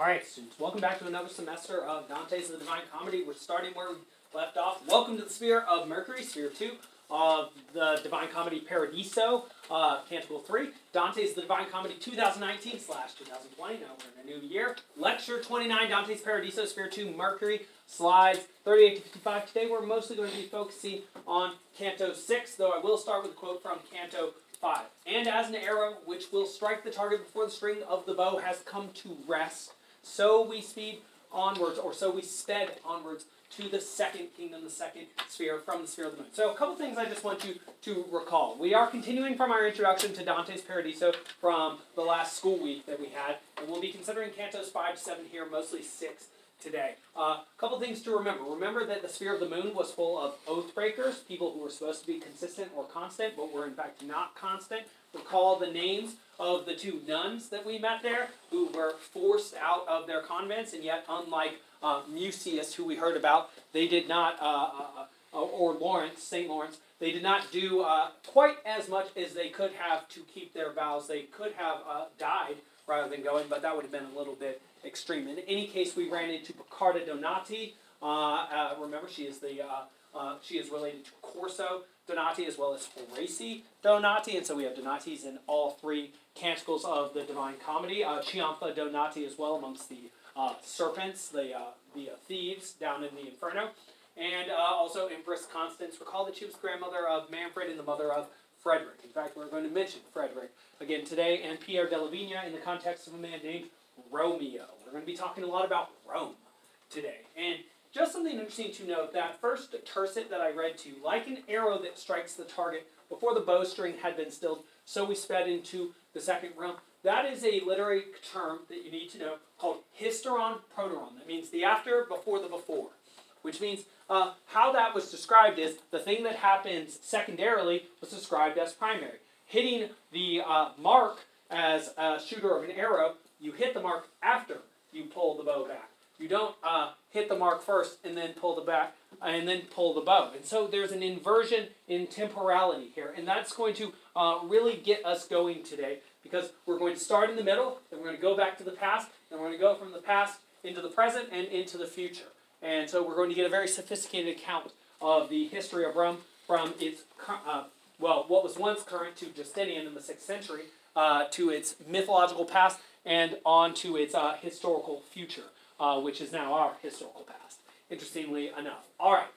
All right, students, welcome back to another semester of Dante's The Divine Comedy. We're starting where we left off. Welcome to the Sphere of Mercury, Sphere 2 of the Divine Comedy Paradiso, uh, Canticle 3. Dante's The Divine Comedy 2019 slash 2020. Now we're in a new year. Lecture 29, Dante's Paradiso, Sphere 2, Mercury, slides 38 to 55. Today we're mostly going to be focusing on Canto 6, though I will start with a quote from Canto 5. And as an arrow which will strike the target before the string of the bow has come to rest, so we speed onwards, or so we sped onwards to the second kingdom, the second sphere from the sphere of the moon. So, a couple things I just want you to recall. We are continuing from our introduction to Dante's Paradiso from the last school week that we had, and we'll be considering cantos 5 to 7 here, mostly 6 today. A uh, couple things to remember. Remember that the sphere of the moon was full of oath breakers, people who were supposed to be consistent or constant, but were in fact not constant. Recall the names of the two nuns that we met there who were forced out of their convents, and yet, unlike uh, Mucius, who we heard about, they did not, uh, uh, uh or Lawrence, St. Lawrence, they did not do uh, quite as much as they could have to keep their vows. They could have died rather than going, but that would have been a little bit extreme. In any case, we ran into Piccarda Donati. remember, she is the she is related to Corso. Donati as well as Forese Donati, and so we have Donatis in all three canticles of the Divine Comedy. Uh, Donati as well amongst the uh, serpents, the, uh, the uh, thieves down in the Inferno. And uh, also Empress Constance. Recall that she was grandmother of Manfred and the mother of Frederick. In fact, we're going to mention Frederick again today, and Pierre della Vigna in the context of a man named Romeo. We're going to be talking a lot about Rome today. And just something interesting to note that first tercet that I read to like an arrow that strikes the target before the bowstring had been stilled, so we sped into the second realm. That is a literary term that you need to know called hysteron proteron. That means the after before the before, which means uh, how that was described is the thing that happens secondarily was described as primary. Hitting the uh, mark as a shooter of an arrow, you hit the mark after you pull the bow back. You don't uh, hit the mark first and then pull the back and then pull the bow. And so there's an inversion in temporality here, and that's going to uh, really get us going today because we're going to start in the middle, then we're going to go back to the past, and we're going to go from the past into the present and into the future. And so we're going to get a very sophisticated account of the history of Rome from its, uh, well, what was once current to Justinian in the 6th century, uh, to its mythological past, and on to its uh, historical future uh, which is now our historical past, interestingly enough. All right.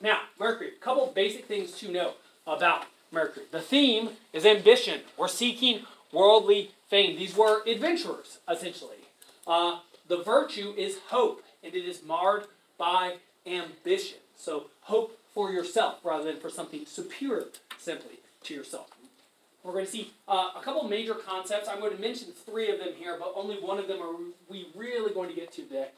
Now, Mercury, a couple basic things to know about Mercury. The theme is ambition or seeking worldly fame. These were adventurers, essentially. Uh, the virtue is hope, and it is marred by ambition. So, hope for yourself rather than for something superior simply to yourself. We're going to see uh, a couple major concepts. I'm going to mention three of them here, but only one of them are we really going to get to today.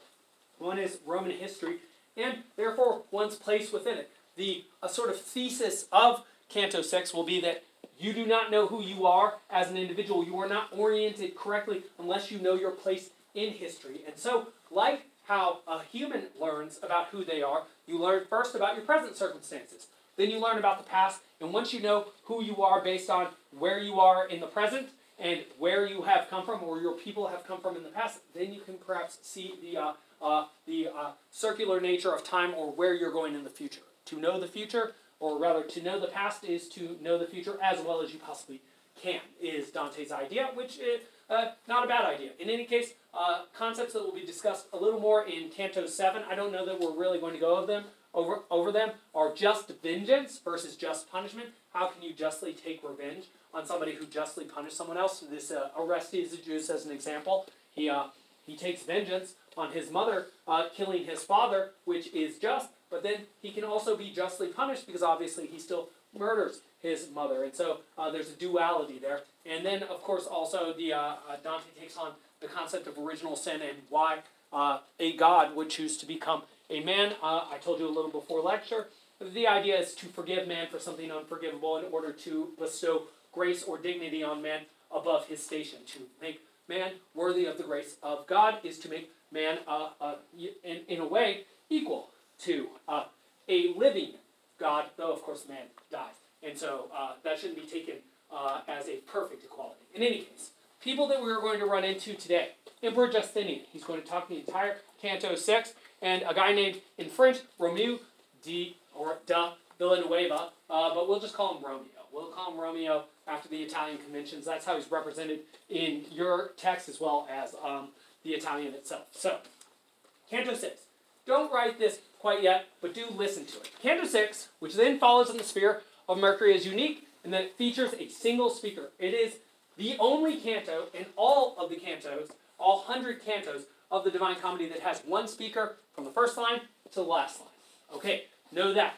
One is Roman history, and therefore one's place within it. The a sort of thesis of Canto 6 will be that you do not know who you are as an individual. You are not oriented correctly unless you know your place in history. And so, like how a human learns about who they are, you learn first about your present circumstances. Then you learn about the past, and once you know who you are based on where you are in the present and where you have come from or your people have come from in the past, then you can perhaps see the, uh, uh, the uh, circular nature of time or where you're going in the future. To know the future, or rather, to know the past is to know the future as well as you possibly can, is Dante's idea, which is uh, not a bad idea. In any case, uh, concepts that will be discussed a little more in Canto 7. I don't know that we're really going to go over them over, over them are just vengeance versus just punishment. How can you justly take revenge on somebody who justly punished someone else? This uh, Orestes the Jew as an example. He, uh, he takes vengeance on his mother uh, killing his father, which is just, but then he can also be justly punished because obviously he still murders his mother. And so uh, there's a duality there. And then, of course, also the uh, uh, Dante takes on the concept of original sin and why uh, a god would choose to become a man, uh, I told you a little before lecture, the idea is to forgive man for something unforgivable in order to bestow grace or dignity on man above his station. To make man worthy of the grace of God is to make man, uh, uh, in, in a way, equal to uh, a living God, though of course man dies. And so uh, that shouldn't be taken uh, as a perfect equality. In any case, people that we're going to run into today Emperor Justinian. He's going to talk the entire Canto 6, and a guy named, in French, Romeo di, or Villanueva, uh, but we'll just call him Romeo. We'll call him Romeo after the Italian conventions. That's how he's represented in your text as well as um, the Italian itself. So, Canto 6. Don't write this quite yet, but do listen to it. Canto 6, which then follows in the sphere of Mercury, is unique in that it features a single speaker. It is the only canto in all of the cantos, all 100 cantos of the Divine Comedy that has one speaker from the first line to the last line. Okay, know that.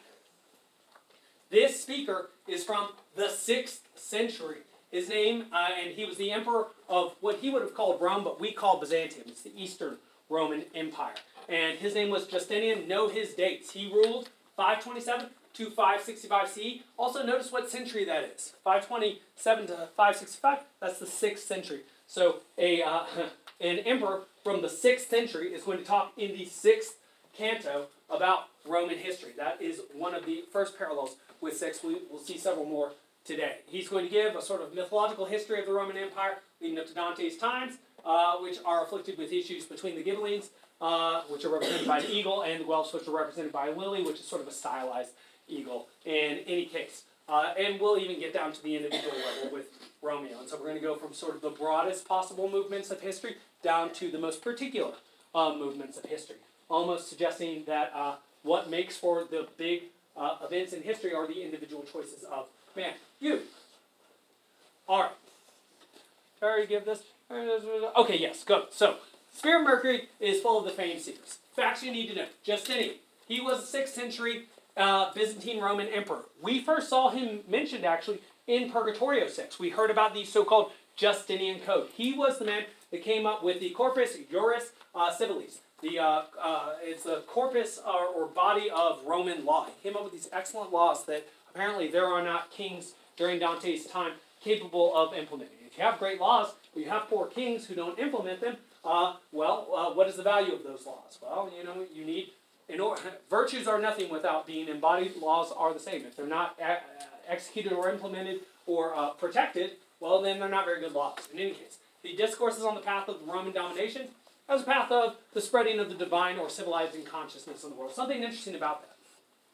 This speaker is from the 6th century. His name, uh, and he was the emperor of what he would have called Rome, but we call Byzantium. It's the Eastern Roman Empire. And his name was Justinian. Know his dates. He ruled 527 to 565 CE. Also, notice what century that is 527 to 565. That's the 6th century. So, a, uh, an emperor from the 6th century is going to talk in the 6th canto about Roman history. That is one of the first parallels with 6. We, will see several more today. He's going to give a sort of mythological history of the Roman Empire leading up to Dante's times, uh, which are afflicted with issues between the Ghibellines, uh, which are represented by an eagle, and the Guelphs, which are represented by a lily, which is sort of a stylized eagle in any case. Uh, and we'll even get down to the individual level with Romeo. And so we're going to go from sort of the broadest possible movements of history down to the most particular uh, movements of history, almost suggesting that uh, what makes for the big uh, events in history are the individual choices of man. You. All right. Sorry, give this. Okay, yes, go. So, Sphere Mercury is full of the famed secrets. Facts you need to know. Justinian. He was a 6th century uh, Byzantine Roman emperor. We first saw him mentioned actually in Purgatorio 6. We heard about the so called Justinian Code. He was the man that came up with the Corpus Juris uh, Civilis. The, uh, uh, it's the corpus or, or body of Roman law. He came up with these excellent laws that apparently there are not kings during Dante's time capable of implementing. If you have great laws, but you have poor kings who don't implement them, uh, well, uh, what is the value of those laws? Well, you know, you need in virtues are nothing without being embodied. Laws are the same. If they're not a- executed or implemented or uh, protected, well, then they're not very good laws. In any case, the discourses on the path of Roman domination as a path of the spreading of the divine or civilizing consciousness in the world. Something interesting about that.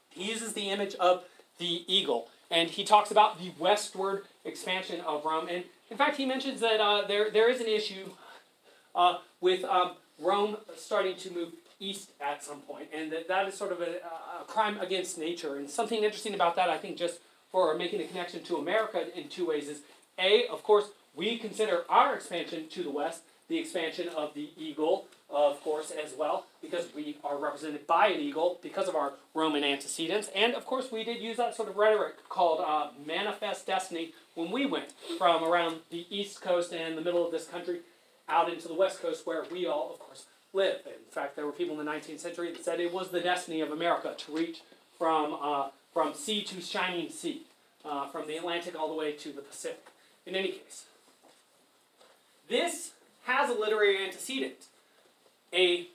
He uses the image of the eagle, and he talks about the westward expansion of Rome. And in fact, he mentions that uh, there, there is an issue uh, with um, Rome starting to move east at some point, and that, that is sort of a, a crime against nature. And something interesting about that, I think, just for making a connection to America in two ways is A, of course, we consider our expansion to the west the expansion of the eagle, of course, as well, because we are represented by an eagle because of our Roman antecedents. And of course, we did use that sort of rhetoric called uh, manifest destiny when we went from around the east coast and the middle of this country out into the west coast, where we all, of course, live. In fact, there were people in the 19th century that said it was the destiny of America to reach from, uh, from sea to shining sea, uh, from the Atlantic all the way to the Pacific. In any case, this has a literary antecedent. A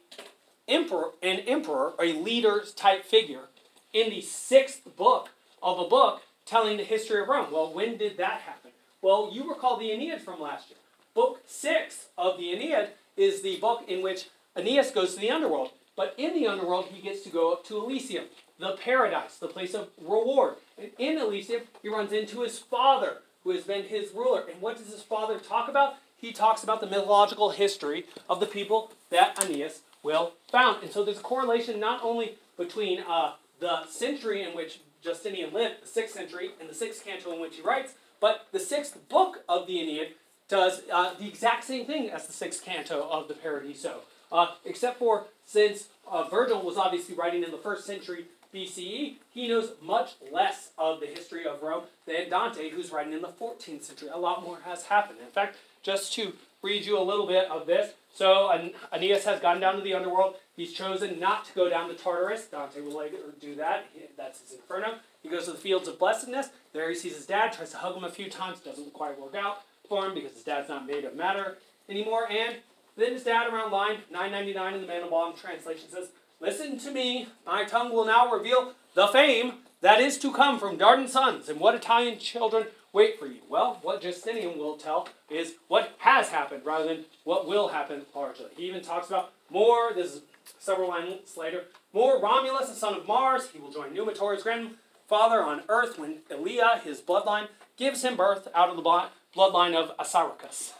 emperor, an emperor, a leader type figure, in the sixth book of a book telling the history of Rome. Well, when did that happen? Well, you recall the Aeneid from last year. Book six of the Aeneid is the book in which Aeneas goes to the underworld. But in the underworld, he gets to go up to Elysium, the paradise, the place of reward. And in Elysium, he runs into his father, who has been his ruler. And what does his father talk about? He talks about the mythological history of the people that Aeneas will found. And so there's a correlation not only between uh, the century in which Justinian lived, the 6th century, and the 6th canto in which he writes, but the 6th book of the Aeneid does uh, the exact same thing as the 6th canto of the Paradiso. Uh, except for since uh, Virgil was obviously writing in the first century BCE, he knows much less of the history of Rome than Dante, who's writing in the 14th century. A lot more has happened. In fact, just to read you a little bit of this. So Aeneas has gone down to the underworld. He's chosen not to go down to Tartarus. Dante will later do that. That's his Inferno. He goes to the fields of blessedness. There he sees his dad, tries to hug him a few times, doesn't quite work out for him because his dad's not made of matter anymore. And then his dad, around line 999 in the Mandelbaum translation, says, Listen to me, my tongue will now reveal the fame that is to come from Dardan's sons, and what Italian children wait for you. Well, what Justinian will tell is what has happened rather than what will happen largely. He even talks about more, this is several lines later, more Romulus, the son of Mars, he will join Numitor, his grandfather on earth when Ilia, his bloodline, gives him birth out of the bloodline of Assaracus.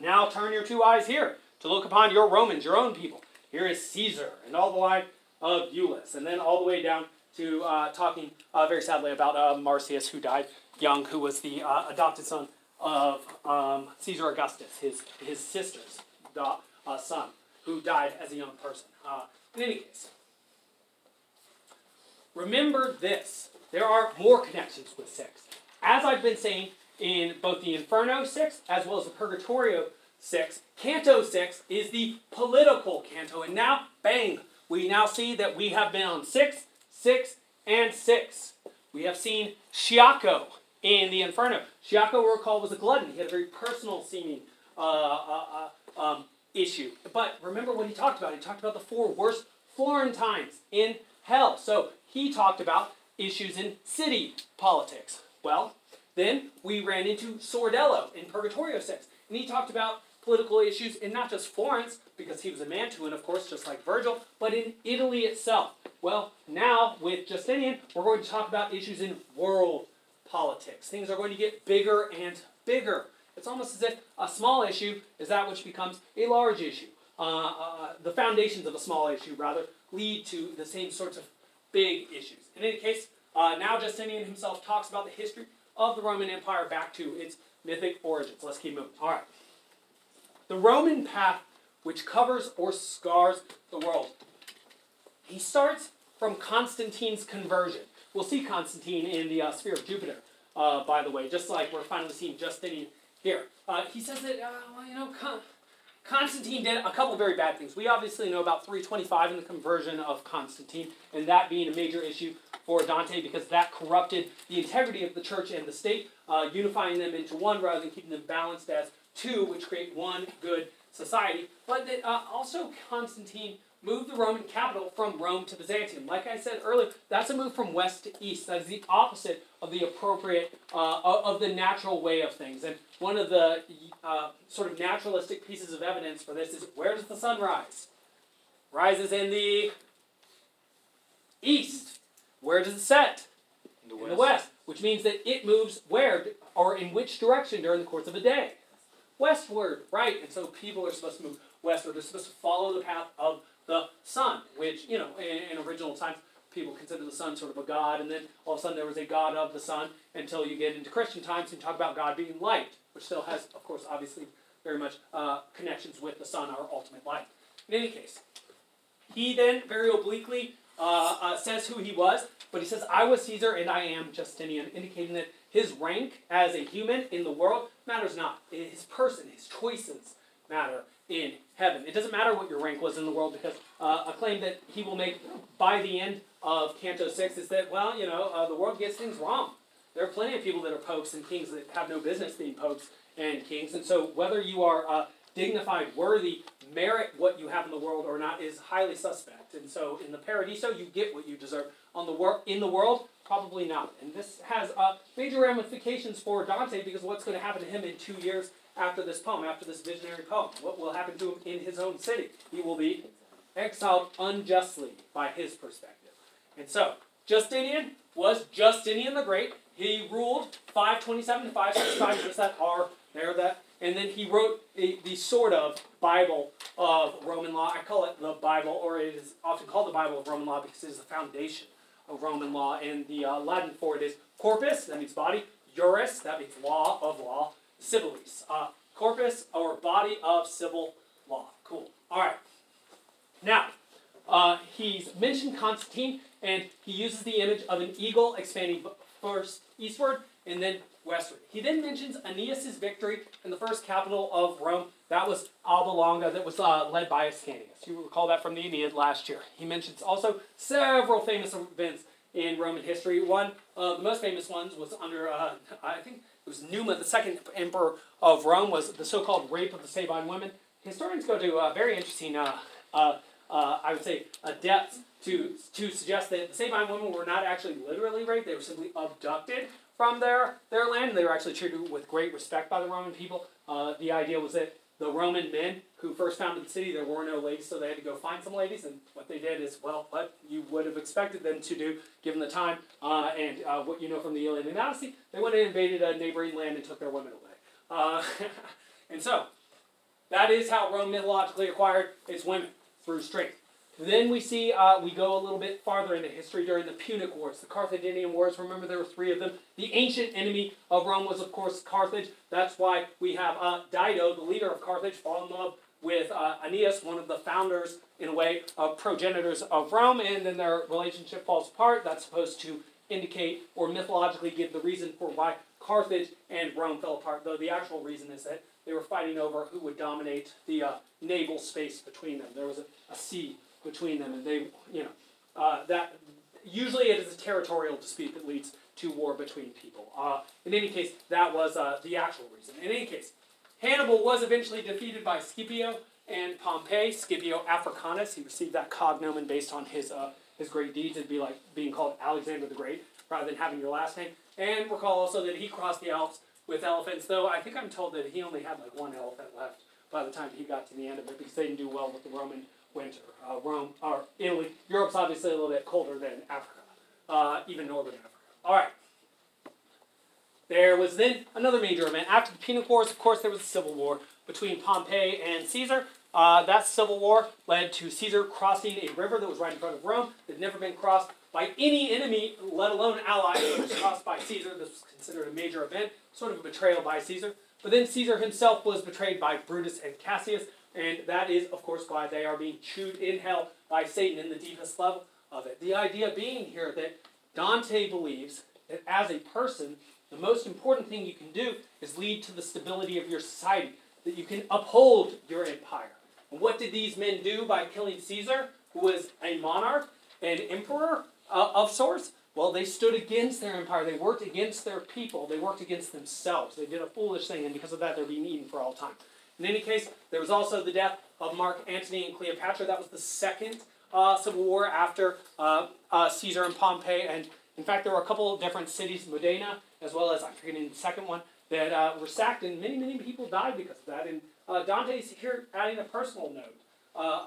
Now turn your two eyes here to look upon your Romans, your own people. Here is Caesar and all the line of Iulus, and then all the way down to uh, talking uh, very sadly about uh, Marcius, who died young, who was the uh, adopted son of um, Caesar Augustus, his, his sister's da- uh, son, who died as a young person. Uh, in any case, remember this there are more connections with six. As I've been saying in both the Inferno 6 as well as the Purgatorio 6, Canto 6 is the political canto. And now, bang, we now see that we have been on 6, 6, and 6. We have seen Ciacco in the Inferno. Ciacco, we recall, was a glutton. He had a very personal seeming uh, uh, uh, um, issue. But remember what he talked about. He talked about the four worst Florentines in hell. So he talked about issues in city politics. Well, then we ran into Sordello in Purgatorio 6. And he talked about political issues in not just Florence, because he was a Mantuan, of course, just like Virgil, but in Italy itself. Well, now with Justinian, we're going to talk about issues in world politics. Things are going to get bigger and bigger. It's almost as if a small issue is that which becomes a large issue. Uh, uh, the foundations of a small issue, rather, lead to the same sorts of big issues. In any case, uh, now Justinian himself talks about the history of the Roman Empire back to its mythic origins. Let's keep moving. All right. The Roman path which covers or scars the world. He starts from Constantine's conversion. We'll see Constantine in the uh, Sphere of Jupiter, uh, by the way, just like we're finally seeing Justinian here. Uh, he says that, uh, well, you know, Con- Constantine did a couple very bad things. We obviously know about 325 and the conversion of Constantine, and that being a major issue for Dante because that corrupted the integrity of the church and the state, uh, unifying them into one rather than keeping them balanced as two, which create one good society. But that uh, also Constantine moved the Roman capital from Rome to Byzantium. Like I said earlier, that's a move from west to east. That is the opposite of the appropriate, uh, of the natural way of things. And one of the uh, sort of naturalistic pieces of evidence for this is where does the sun rise? Rises in the east. Where does it set? In the in west. the west, which means that it moves where or in which direction during the course of a day? Westward, right? And so people are supposed to move westward. They're supposed to follow the path of the sun, which, you know, in, in original times, people considered the sun sort of a god, and then all of a sudden there was a god of the sun until you get into Christian times and talk about God being light, which still has, of course, obviously very much uh, connections with the sun, our ultimate light. In any case, he then very obliquely uh, uh, says who he was, but he says, I was Caesar and I am Justinian, indicating that his rank as a human in the world matters not. His person, his choices matter in heaven. It doesn't matter what your rank was in the world because uh, a claim that he will make by the end of Canto 6 is that, well, you know, uh, the world gets things wrong. There are plenty of people that are popes and kings that have no business being popes and kings. And so whether you are uh, dignified, worthy, merit what you have in the world or not is highly suspect. And so in the Paradiso, you get what you deserve. On the wor- in the world, probably not. And this has uh, major ramifications for Dante because what's going to happen to him in two years after this poem, after this visionary poem? What will happen to him in his own city? He will be exiled unjustly by his perspective. And so, Justinian was Justinian the Great. He ruled 527 to 565, just that R there, that. And then he wrote the, sort of Bible of Roman law. I call it the Bible, or it is often called the Bible of Roman law because it is the foundation of Roman law. And the uh, Latin for it is corpus, that means body, juris, that means law of law, civilis. Uh, corpus, or body of civil law. Cool. All right. Now, uh, he's mentioned Constantine, and he uses the image of an eagle expanding first eastward and then westward. He then mentions Aeneas' victory in the first capital of Rome. That was Alba Longa, that was uh, led by Ascanius. You recall that from the Aeneid last year. He mentions also several famous events in Roman history. One of the most famous ones was under, uh, I think it was Numa, the second emperor of Rome, was the so-called rape of the Sabine women. Historians go to a very interesting, uh, uh, uh, I would say, a depth to, to suggest that the Sabine women were not actually literally raped, they were simply abducted from their, their land. They were actually treated with great respect by the Roman people. Uh, the idea was that the Roman men who first founded the city, there were no ladies, so they had to go find some ladies. And what they did is, well, what you would have expected them to do, given the time uh, and uh, what you know from the Iliad and Odyssey, they went and invaded a neighboring land and took their women away. Uh, and so, that is how Rome mythologically acquired its women through strength. Then we see, uh, we go a little bit farther into history during the Punic Wars, the Carthaginian Wars. Remember, there were three of them. The ancient enemy of Rome was, of course, Carthage. That's why we have uh, Dido, the leader of Carthage, fall in love with uh, Aeneas, one of the founders, in a way, of progenitors of Rome, and then their relationship falls apart. That's supposed to indicate or mythologically give the reason for why Carthage and Rome fell apart, though the actual reason is that they were fighting over who would dominate the uh, naval space between them. There was a, a sea between them, and they, you know, uh, that usually it is a territorial dispute that leads to war between people. Uh, in any case, that was uh, the actual reason. In any case, Hannibal was eventually defeated by Scipio and Pompey. Scipio Africanus, he received that cognomen based on his uh, his great deeds. It'd be like being called Alexander the Great rather than having your last name. And recall also that he crossed the Alps with elephants, though I think I'm told that he only had like one elephant left by the time he got to the end of it because they didn't do well with the Roman winter. Uh, Rome, or Italy, Europe's obviously a little bit colder than Africa, uh, even northern Africa. All right. There was then another major event. After the Punic Wars, of course, there was a civil war between Pompey and Caesar. Uh, that civil war led to Caesar crossing a river that was right in front of Rome that had never been crossed by any enemy, let alone ally. It was crossed by Caesar. This was considered a major event, sort of a betrayal by Caesar. But then Caesar himself was betrayed by Brutus and Cassius, and that is, of course, why they are being chewed in hell by Satan in the deepest level of it. The idea being here that Dante believes that as a person, the most important thing you can do is lead to the stability of your society, that you can uphold your empire. And what did these men do by killing Caesar, who was a monarch, an emperor uh, of sorts? Well, they stood against their empire. They worked against their people. They worked against themselves. They did a foolish thing, and because of that, they're being eaten for all time. In any case, there was also the death of Mark Antony and Cleopatra. That was the second uh, civil war after uh, uh, Caesar and Pompey. And in fact, there were a couple of different cities, Modena, as well as, I'm forgetting the second one, that uh, were sacked, and many, many people died because of that. And uh, Dante's here adding a personal note. Uh,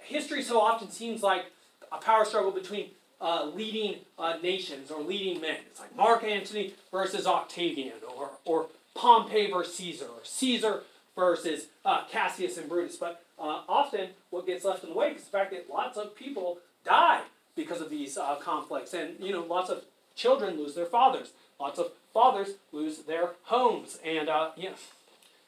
history so often seems like a power struggle between leading nations or leading men. It's like Mark Antony versus Octavian, or, or Pompey versus Caesar, or Caesar versus uh, Cassius and Brutus. But uh, often what gets left in the wake is the fact that lots of people die because of these uh, conflicts. And, you know, lots of children lose their fathers. Lots of fathers lose their homes. And, uh, you know,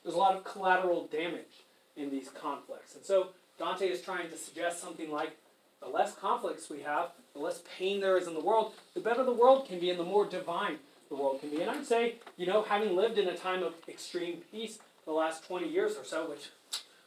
there's a lot of collateral damage in these conflicts. And so Dante is trying to suggest something like the less conflicts we have, the less pain there is in the world, the better the world can be and the more divine the world can be. And I'd say, you know, having lived in a time of extreme peace, the last 20 years or so, which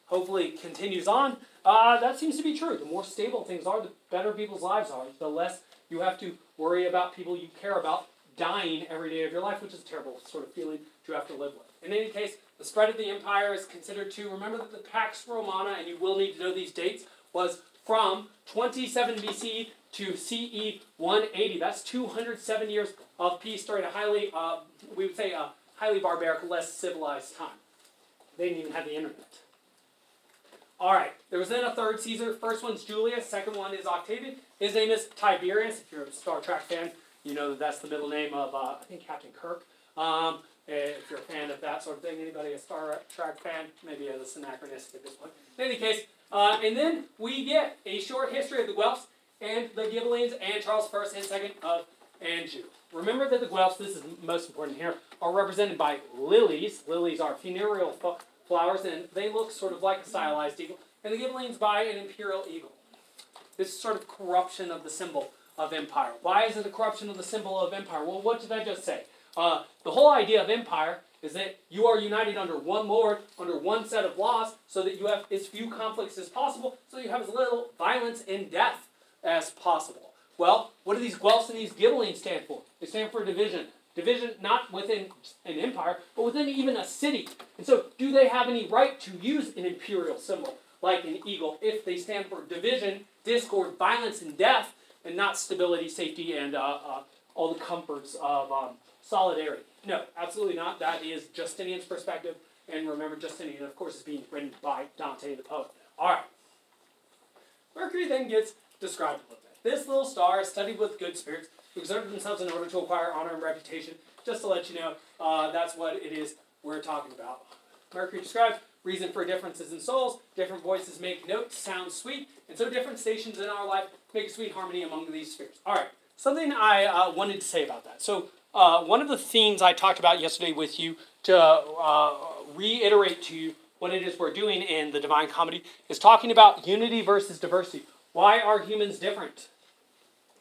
hopefully continues on, uh, that seems to be true. The more stable things are, the better people's lives are. The less you have to worry about people you care about dying every day of your life, which is a terrible sort of feeling to have to live with. In any case, the spread of the empire is considered to remember that the Pax Romana, and you will need to know these dates, was from 27 BC to CE 180. That's 207 years of peace during a highly, uh, we would say, a highly barbaric, less civilized time. They didn't even have the internet. All right, there was then a third Caesar. First one's Julius, second one is Octavian. His name is Tiberius. If you're a Star Trek fan, you know that that's the middle name of, uh, I think, Captain Kirk. Um, if you're a fan of that sort of thing, anybody a Star Trek fan, maybe as anachronistic at this point. In any case, uh, and then we get a short history of the Guelphs and the Ghibellines and Charles I and II of Anjou. Remember that the Guelphs, this is most important here, are represented by lilies. Lilies are funereal flowers, and they look sort of like a stylized eagle. And the Ghibellines by an imperial eagle. This is sort of corruption of the symbol of empire. Why is it a corruption of the symbol of empire? Well, what did I just say? Uh, the whole idea of empire is that you are united under one lord, under one set of laws, so that you have as few conflicts as possible, so you have as little violence and death as possible. Well, what do these Guelphs and these Ghibellines stand for? They stand for division. Division not within an empire, but within even a city. And so, do they have any right to use an imperial symbol like an eagle if they stand for division, discord, violence, and death, and not stability, safety, and uh, uh, all the comforts of um, solidarity. No, absolutely not. That is Justinian's perspective. And remember, Justinian, of course, is being written by Dante the poet. All right. Mercury then gets described a little bit. This little star is studied with good spirits who exerted themselves in order to acquire honor and reputation. Just to let you know, uh, that's what it is we're talking about. Mercury describes reason for differences in souls. Different voices make notes sound sweet, and so different stations in our life make a sweet harmony among these spheres. All right, something I uh, wanted to say about that. So, uh, one of the themes I talked about yesterday with you to uh, reiterate to you what it is we're doing in the Divine Comedy is talking about unity versus diversity. Why are humans different?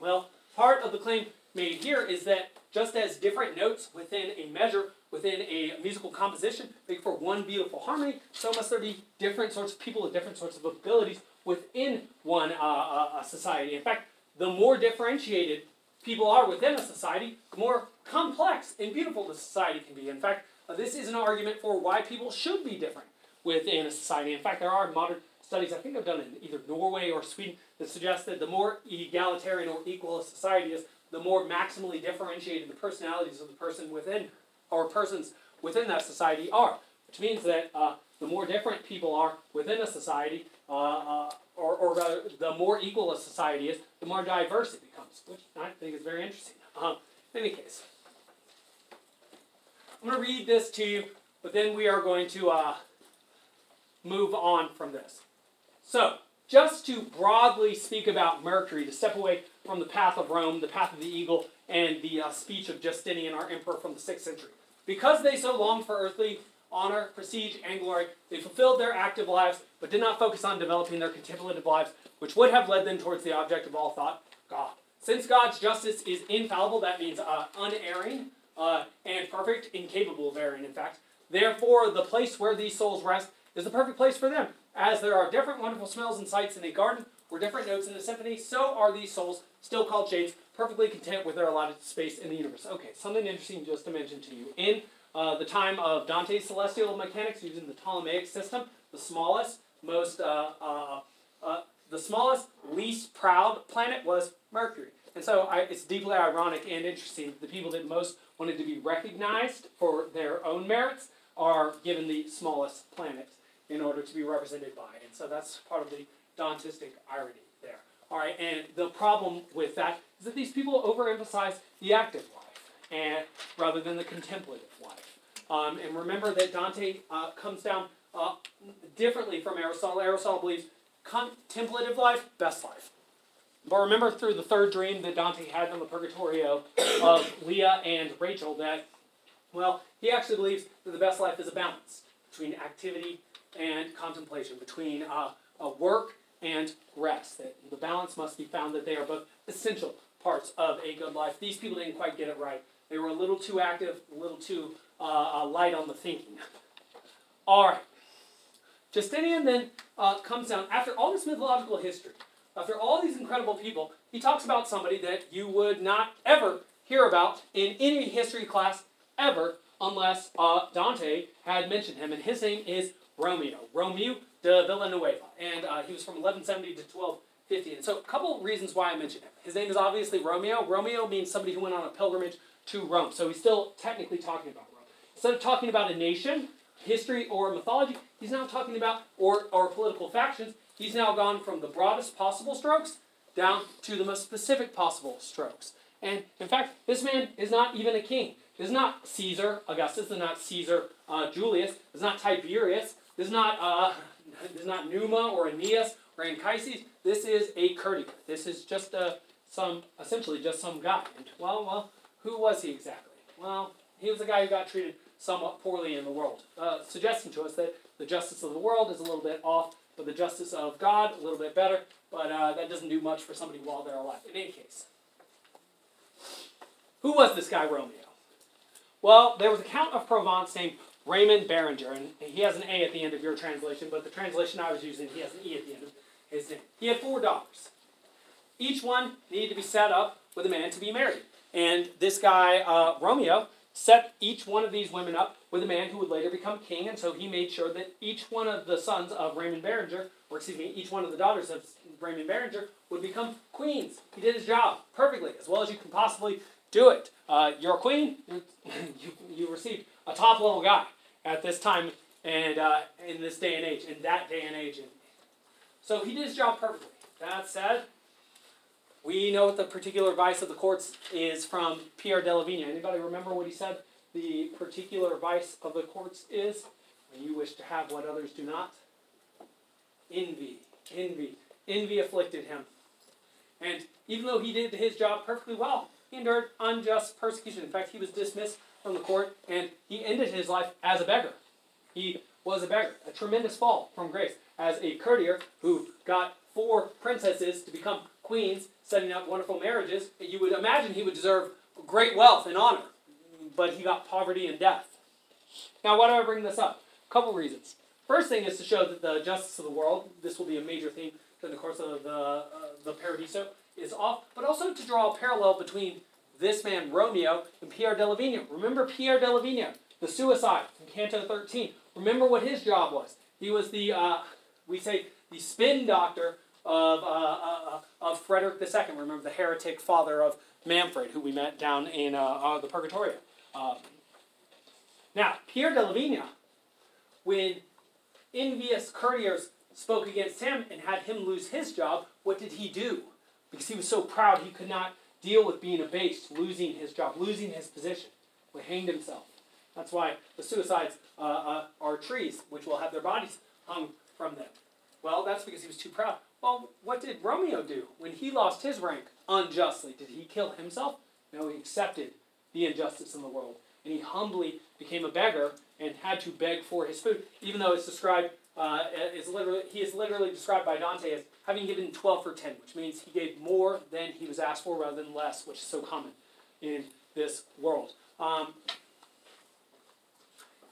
Well, part of the claim made here is that just as different notes within a measure, within a musical composition, make for one beautiful harmony, so must there be different sorts of people with different sorts of abilities within one uh, uh, society. In fact, the more differentiated people are within a society, the more complex and beautiful the society can be. In fact, uh, this is an argument for why people should be different within a society. In fact, there are modern studies, I think I've done in either Norway or Sweden, that suggests that the more egalitarian or equal a society is, the more maximally differentiated the personalities of the person within, or persons within that society are. Which means that uh, the more different people are within a society, uh, uh, or, or rather, the more equal a society is, the more diverse it becomes, which I think is very interesting. Um, in any case, I'm going to read this to you, but then we are going to uh, move on from this. So, just to broadly speak about Mercury, to step away from the path of Rome, the path of the eagle, and the uh, speech of Justinian, our emperor from the 6th century. Because they so longed for earthly honor, prestige, and glory, they fulfilled their active lives, but did not focus on developing their contemplative lives, which would have led them towards the object of all thought, God. Since God's justice is infallible, that means uh, unerring uh, and perfect, incapable of erring, in fact. Therefore, the place where these souls rest is the perfect place for them. As there are different wonderful smells and sights in a garden, or different notes in a symphony, so are these souls, still called shades, perfectly content with their allotted space in the universe. Okay, something interesting just to mention to you. In uh, the time of Dante's celestial mechanics, using the Ptolemaic system, the smallest, most, uh, uh, uh, the smallest, least proud planet was Mercury. And so I, it's deeply ironic and interesting that the people that most wanted to be recognized for their own merits are given the smallest planet in order to be represented by. And so that's part of the Dantistic irony there. All right, and the problem with that is that these people overemphasize the active life and rather than the contemplative life. Um, and remember that Dante uh, comes down uh, differently from Aristotle. Aristotle believes contemplative life, best life. But remember through the third dream that Dante had in the Purgatorio of Leah and Rachel that, well, he actually believes that the best life is a balance between activity and contemplation, between uh, work and rest. That the balance must be found that they are both essential parts of a good life. These people didn't quite get it right. They were a little too active, a little too uh, uh, light on the thinking. All right. Justinian then uh, comes down, after all this mythological history, after all these incredible people, he talks about somebody that you would not ever hear about in any history class ever unless uh, Dante had mentioned him, and his name is Romeo. Romeo de Villanueva, and uh, he was from 1170 to 1250. And so, a couple reasons why I mentioned him. His name is obviously Romeo. Romeo means somebody who went on a pilgrimage to Rome, so he's still technically talking about Rome. Instead of talking about a nation, history, or mythology, he's now talking about, or, or political factions, he's now gone from the broadest possible strokes down to the most specific possible strokes. And in fact, this man is not even a king. Is not Caesar Augustus. Is not Caesar uh, Julius. Is not Tiberius. This is not uh, this is not Numa or Aeneas or Anchises. This is a courtier. This is just a, some, essentially just some guy. And, well, well, who was he exactly? Well, he was a guy who got treated somewhat poorly in the world, uh, suggesting to us that the justice of the world is a little bit off, but the justice of God a little bit better. But uh, that doesn't do much for somebody while they're alive. In any case, who was this guy Romeo? Well, there was a Count of Provence named Raymond Berenger, and he has an A at the end of your translation, but the translation I was using, he has an E at the end of his name. He had four daughters. Each one needed to be set up with a man to be married. And this guy, uh, Romeo, set each one of these women up with a man who would later become king, and so he made sure that each one of the sons of Raymond Berenger, or excuse me, each one of the daughters of Raymond Berenger would become queens. He did his job perfectly, as well as you can possibly do it. Uh, you're a queen. you, you received a top level guy at this time and uh, in this day and age, in that day and age. So he did his job perfectly. That said, we know what the particular vice of the courts is from Pierre de Anybody remember what he said the particular vice of the courts is? When you wish to have what others do not? Envy. Envy. Envy afflicted him. And even though he did his job perfectly well, he endured unjust persecution. In fact, he was dismissed from the court and he ended his life as a beggar. He was a beggar, a tremendous fall from grace. As a courtier who got four princesses to become queens, setting up wonderful marriages, you would imagine he would deserve great wealth and honor. But he got poverty and death. Now, why do I bring this up? A couple reasons. First thing is to show that the justice of the world, this will be a major theme in the course of the, uh, the Paradiso, is off, but also to draw a parallel between this man, Romeo, and Pierre de Lavigno. Remember Pierre de Lavigno, the suicide in Canto 13. Remember what his job was. He was the, uh, we say, the spin doctor of, uh, uh, of Frederick II. Remember the heretic father of Manfred, who we met down in uh, uh, the Purgatorio. now, Pierre de Lavigno, when envious courtiers spoke against him and had him lose his job, what did he do? Because he was so proud he could not deal with being abased, losing his job, losing his position. He hanged himself. That's why the suicides uh, uh, are trees, which will have their bodies hung from them. Well, that's because he was too proud. Well, what did Romeo do when he lost his rank unjustly? Did he kill himself? No, he accepted the injustice in the world. And he humbly became a beggar and had to beg for his food, even though it's described, uh, it's literally, he is literally described by Dante as having given 12 for 10, which means he gave more than he was asked for rather than less, which is so common in this world. Um,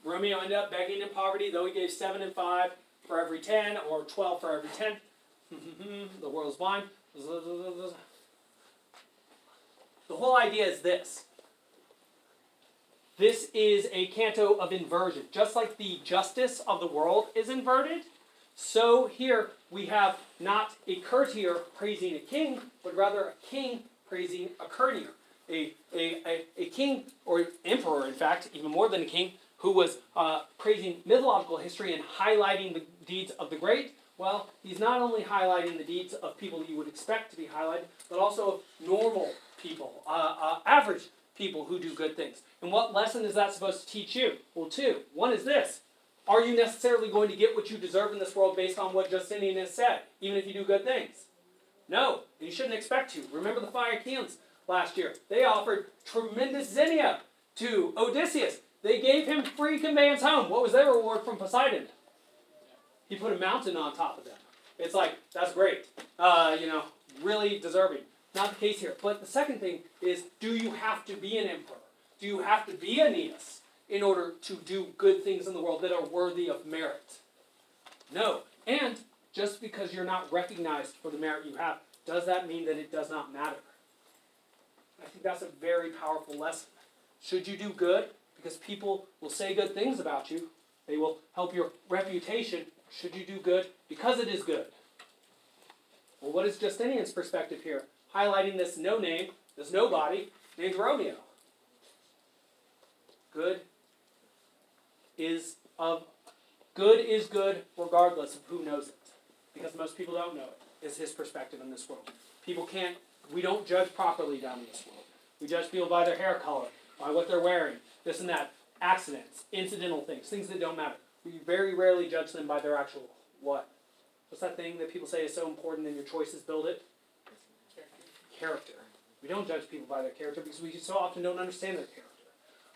Romeo ended up begging in poverty, though he gave 7 and 5 for every 10, or 12 for every 10. the world's blind. The whole idea is this. This is a canto of inversion. Just like the justice of the world is inverted, so here we have not a courtier praising a king, but rather a king praising a courtier. A, a, a, a king, or emperor, in fact, even more than a king, who was uh, praising mythological history and highlighting the deeds of the great. Well, he's not only highlighting the deeds of people you would expect to be highlighted, but also normal people, uh, uh, average people who do good things. And what lesson is that supposed to teach you? Well, two. One is this Are you necessarily going to get what you deserve in this world based on what Justinian has said, even if you do good things? No, you shouldn't expect to. Remember the fire Phaeacians last year. They offered tremendous xenia to Odysseus. They gave him free conveyance home. What was their reward from Poseidon? He put a mountain on top of them. It's like, that's great. Uh, you know, really deserving. Not the case here. But the second thing is, do you have to be an emperor? Do you have to be Aeneas in order to do good things in the world that are worthy of merit? No. And just because you're not recognized for the merit you have, does that mean that it does not matter? I think that's a very powerful lesson. Should you do good, because people will say good things about you, they will help your reputation. Should you do good because it is good? Well, what is Justinian's perspective here? Highlighting this no name, this nobody named Romeo. Good is of good is good regardless of who knows it. Because most people don't know it, is his perspective in this world. People can't we don't judge properly down in this world. We judge people by their hair color, by what they're wearing, this and that, accidents, incidental things, things that don't matter. We very rarely judge them by their actual what? What's that thing that people say is so important and your choices build it? Character. character. We don't judge people by their character because we so often don't understand their character.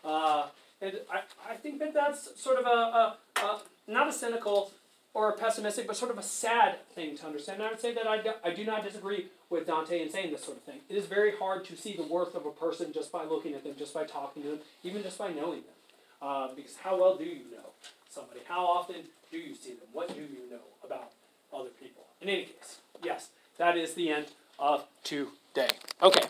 Uh, and I, I think that that's sort of a, a, a, not a cynical or a pessimistic, but sort of a sad thing to understand. And I would say that I do, I do not disagree with Dante in saying this sort of thing. It is very hard to see the worth of a person just by looking at them, just by talking to them, even just by knowing them. Uh, because how well do you know somebody? How often do you see them? What do you know about other people? In any case, yes, that is the end of today. Okay.